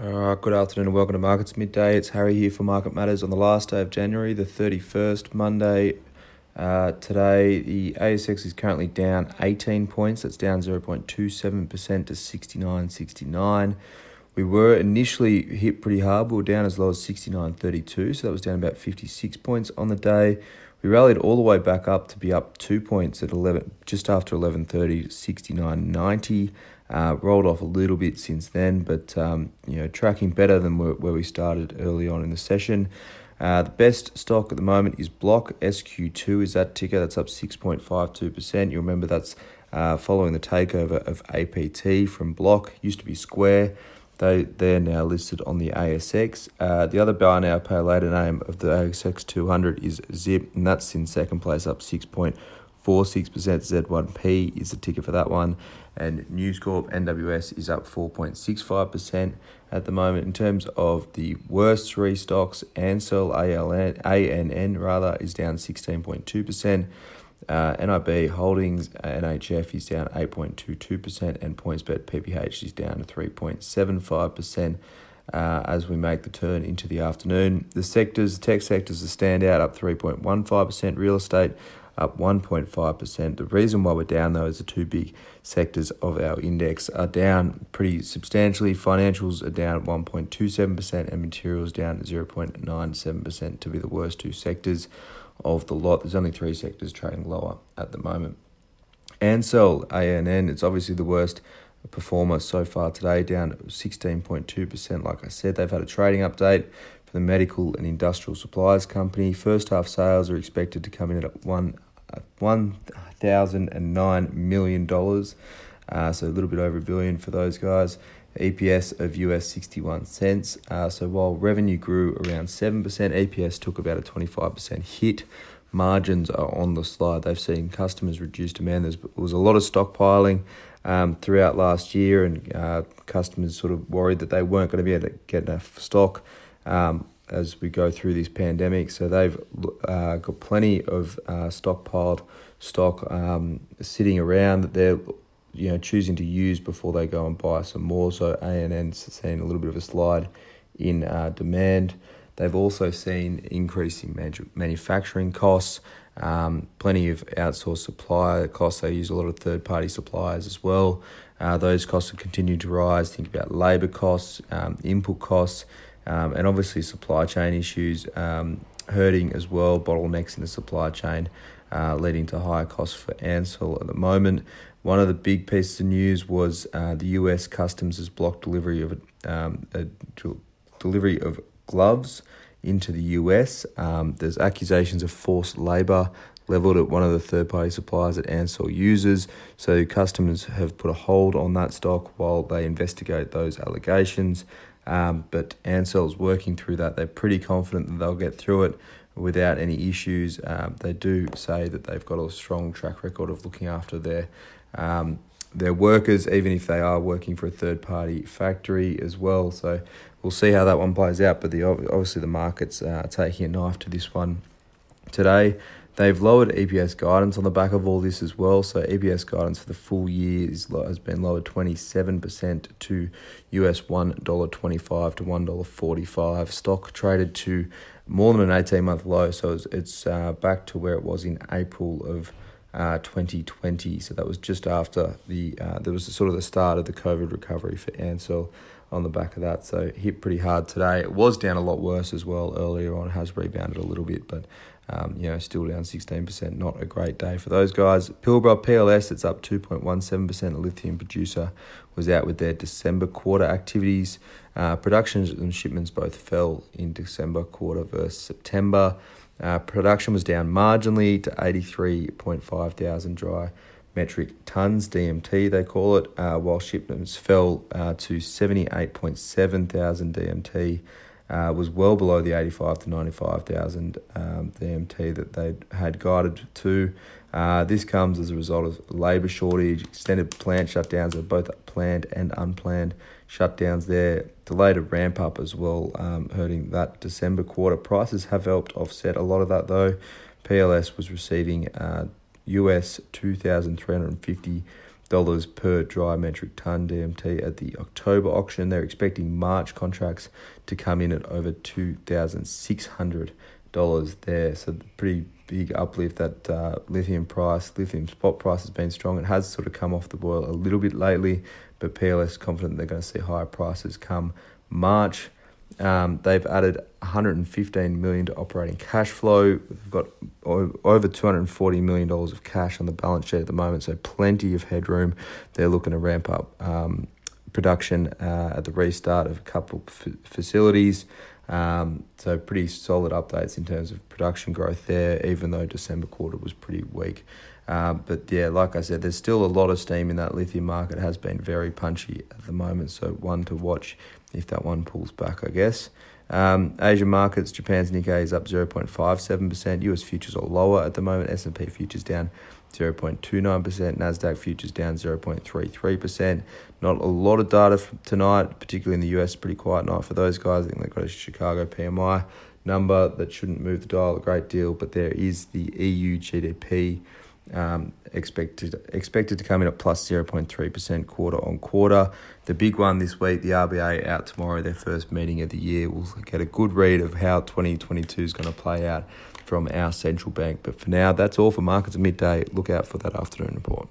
Right, good afternoon and welcome to Markets Midday. It's Harry here for Market Matters on the last day of January, the 31st, Monday. Uh, today, the ASX is currently down 18 points. That's down 0.27% to 69.69. We were initially hit pretty hard. We were down as low as 69.32, so that was down about 56 points on the day. We rallied all the way back up to be up two points at 11, just after 11.30 to 69.90. Uh, rolled off a little bit since then, but um, you know tracking better than where, where we started early on in the session. Uh, the best stock at the moment is Block SQ2 is that ticker that's up 6.52%. You remember that's uh, following the takeover of APT from Block. Used to be Square. They they're now listed on the ASX. Uh, the other buy now pay later name of the ASX 200 is Zip, and that's in second place, up 6.46%. Z1P is the ticker for that one and News Corp NWS is up 4.65% at the moment. In terms of the worst three stocks, Ansell ALN, ANN rather is down 16.2%. Uh, NIB Holdings NHF is down 8.22%, and PointsBet PBH is down 3.75%. Uh, as we make the turn into the afternoon, the sectors, the tech sectors, are standout up 3.15%, real estate up 1.5%. The reason why we're down, though, is the two big sectors of our index are down pretty substantially. Financials are down 1.27%, and materials down 0.97% to be the worst two sectors of the lot. There's only three sectors trading lower at the moment. Ansell, ANN, it's obviously the worst performer so far today, down 16.2%. Like I said, they've had a trading update for the medical and industrial supplies company. First half sales are expected to come in at one $1,009 million. Uh, so a little bit over a billion for those guys. EPS of US 61 cents. Uh, so while revenue grew around 7%, EPS took about a 25% hit. Margins are on the slide. They've seen customers reduce demand. There was a lot of stockpiling um, throughout last year, and uh, customers sort of worried that they weren't going to be able to get enough stock. Um, as we go through this pandemic. So they've uh, got plenty of uh, stockpiled stock um, sitting around that they're you know choosing to use before they go and buy some more. So ANN's seen a little bit of a slide in uh, demand. They've also seen increasing manufacturing costs, um, plenty of outsourced supply costs. They use a lot of third party suppliers as well. Uh, those costs have continued to rise. Think about labour costs, um, input costs um, and obviously supply chain issues um, hurting as well, bottlenecks in the supply chain, uh, leading to higher costs for Ansell at the moment. One of the big pieces of news was uh, the US Customs has blocked delivery of um, a delivery of gloves into the US. Um, there's accusations of forced labour leveled at one of the third party suppliers that Ansell uses. So customers have put a hold on that stock while they investigate those allegations. Um, but Ansell's working through that. They're pretty confident that they'll get through it without any issues. Um, they do say that they've got a strong track record of looking after their um, their workers, even if they are working for a third party factory as well. So we'll see how that one plays out. But the obviously the market's uh, taking a knife to this one today. They've lowered EPS guidance on the back of all this as well. So EPS guidance for the full year is, has been lowered 27% to US $1.25 to $1.45. Stock traded to more than an 18 month low. So it's, it's uh, back to where it was in April of uh, 2020. So that was just after the, uh, there was sort of the start of the COVID recovery for Ansell on the back of that. So hit pretty hard today. It was down a lot worse as well earlier on, has rebounded a little bit, but um, you know, still down 16%. Not a great day for those guys. Pilbara PLS, it's up 2.17%. A lithium producer was out with their December quarter activities. Uh, production and shipments both fell in December quarter versus September. Uh, production was down marginally to 83.5 thousand dry metric tons, DMT they call it, uh, while shipments fell uh, to 78.7 thousand DMT uh, was well below the 85 to 95,000 um, DMT that they had guided to. Uh, this comes as a result of labour shortage, extended plant shutdowns, of both planned and unplanned shutdowns there, delayed a ramp up as well, um, hurting that December quarter. Prices have helped offset a lot of that though. PLS was receiving uh, US 2,350 dollars per dry metric ton DMT at the October auction. They're expecting March contracts to come in at over two thousand six hundred dollars there. So pretty big uplift that uh, lithium price, lithium spot price has been strong. It has sort of come off the boil a little bit lately, but PLS confident they're going to see higher prices come March. Um, they've added 115 million to operating cash flow. We've got over 240 million dollars of cash on the balance sheet at the moment, so plenty of headroom. They're looking to ramp up um, production uh, at the restart of a couple f- facilities. Um, so pretty solid updates in terms of production growth there, even though December quarter was pretty weak. Um, but yeah, like I said, there's still a lot of steam in that lithium market. It has been very punchy at the moment, so one to watch if that one pulls back, I guess. Um, Asian markets, Japan's Nikkei is up 0.57%. US futures are lower at the moment. S&P futures down 0.29%. Nasdaq futures down 0.33%. Not a lot of data tonight, particularly in the US. Pretty quiet night for those guys. I think they've got a Chicago PMI number that shouldn't move the dial a great deal, but there is the EU GDP um, expected expected to come in at plus 0.3% quarter on quarter. The big one this week, the RBA out tomorrow, their first meeting of the year. We'll get a good read of how 2022 is going to play out from our central bank. But for now, that's all for markets at midday. Look out for that afternoon report.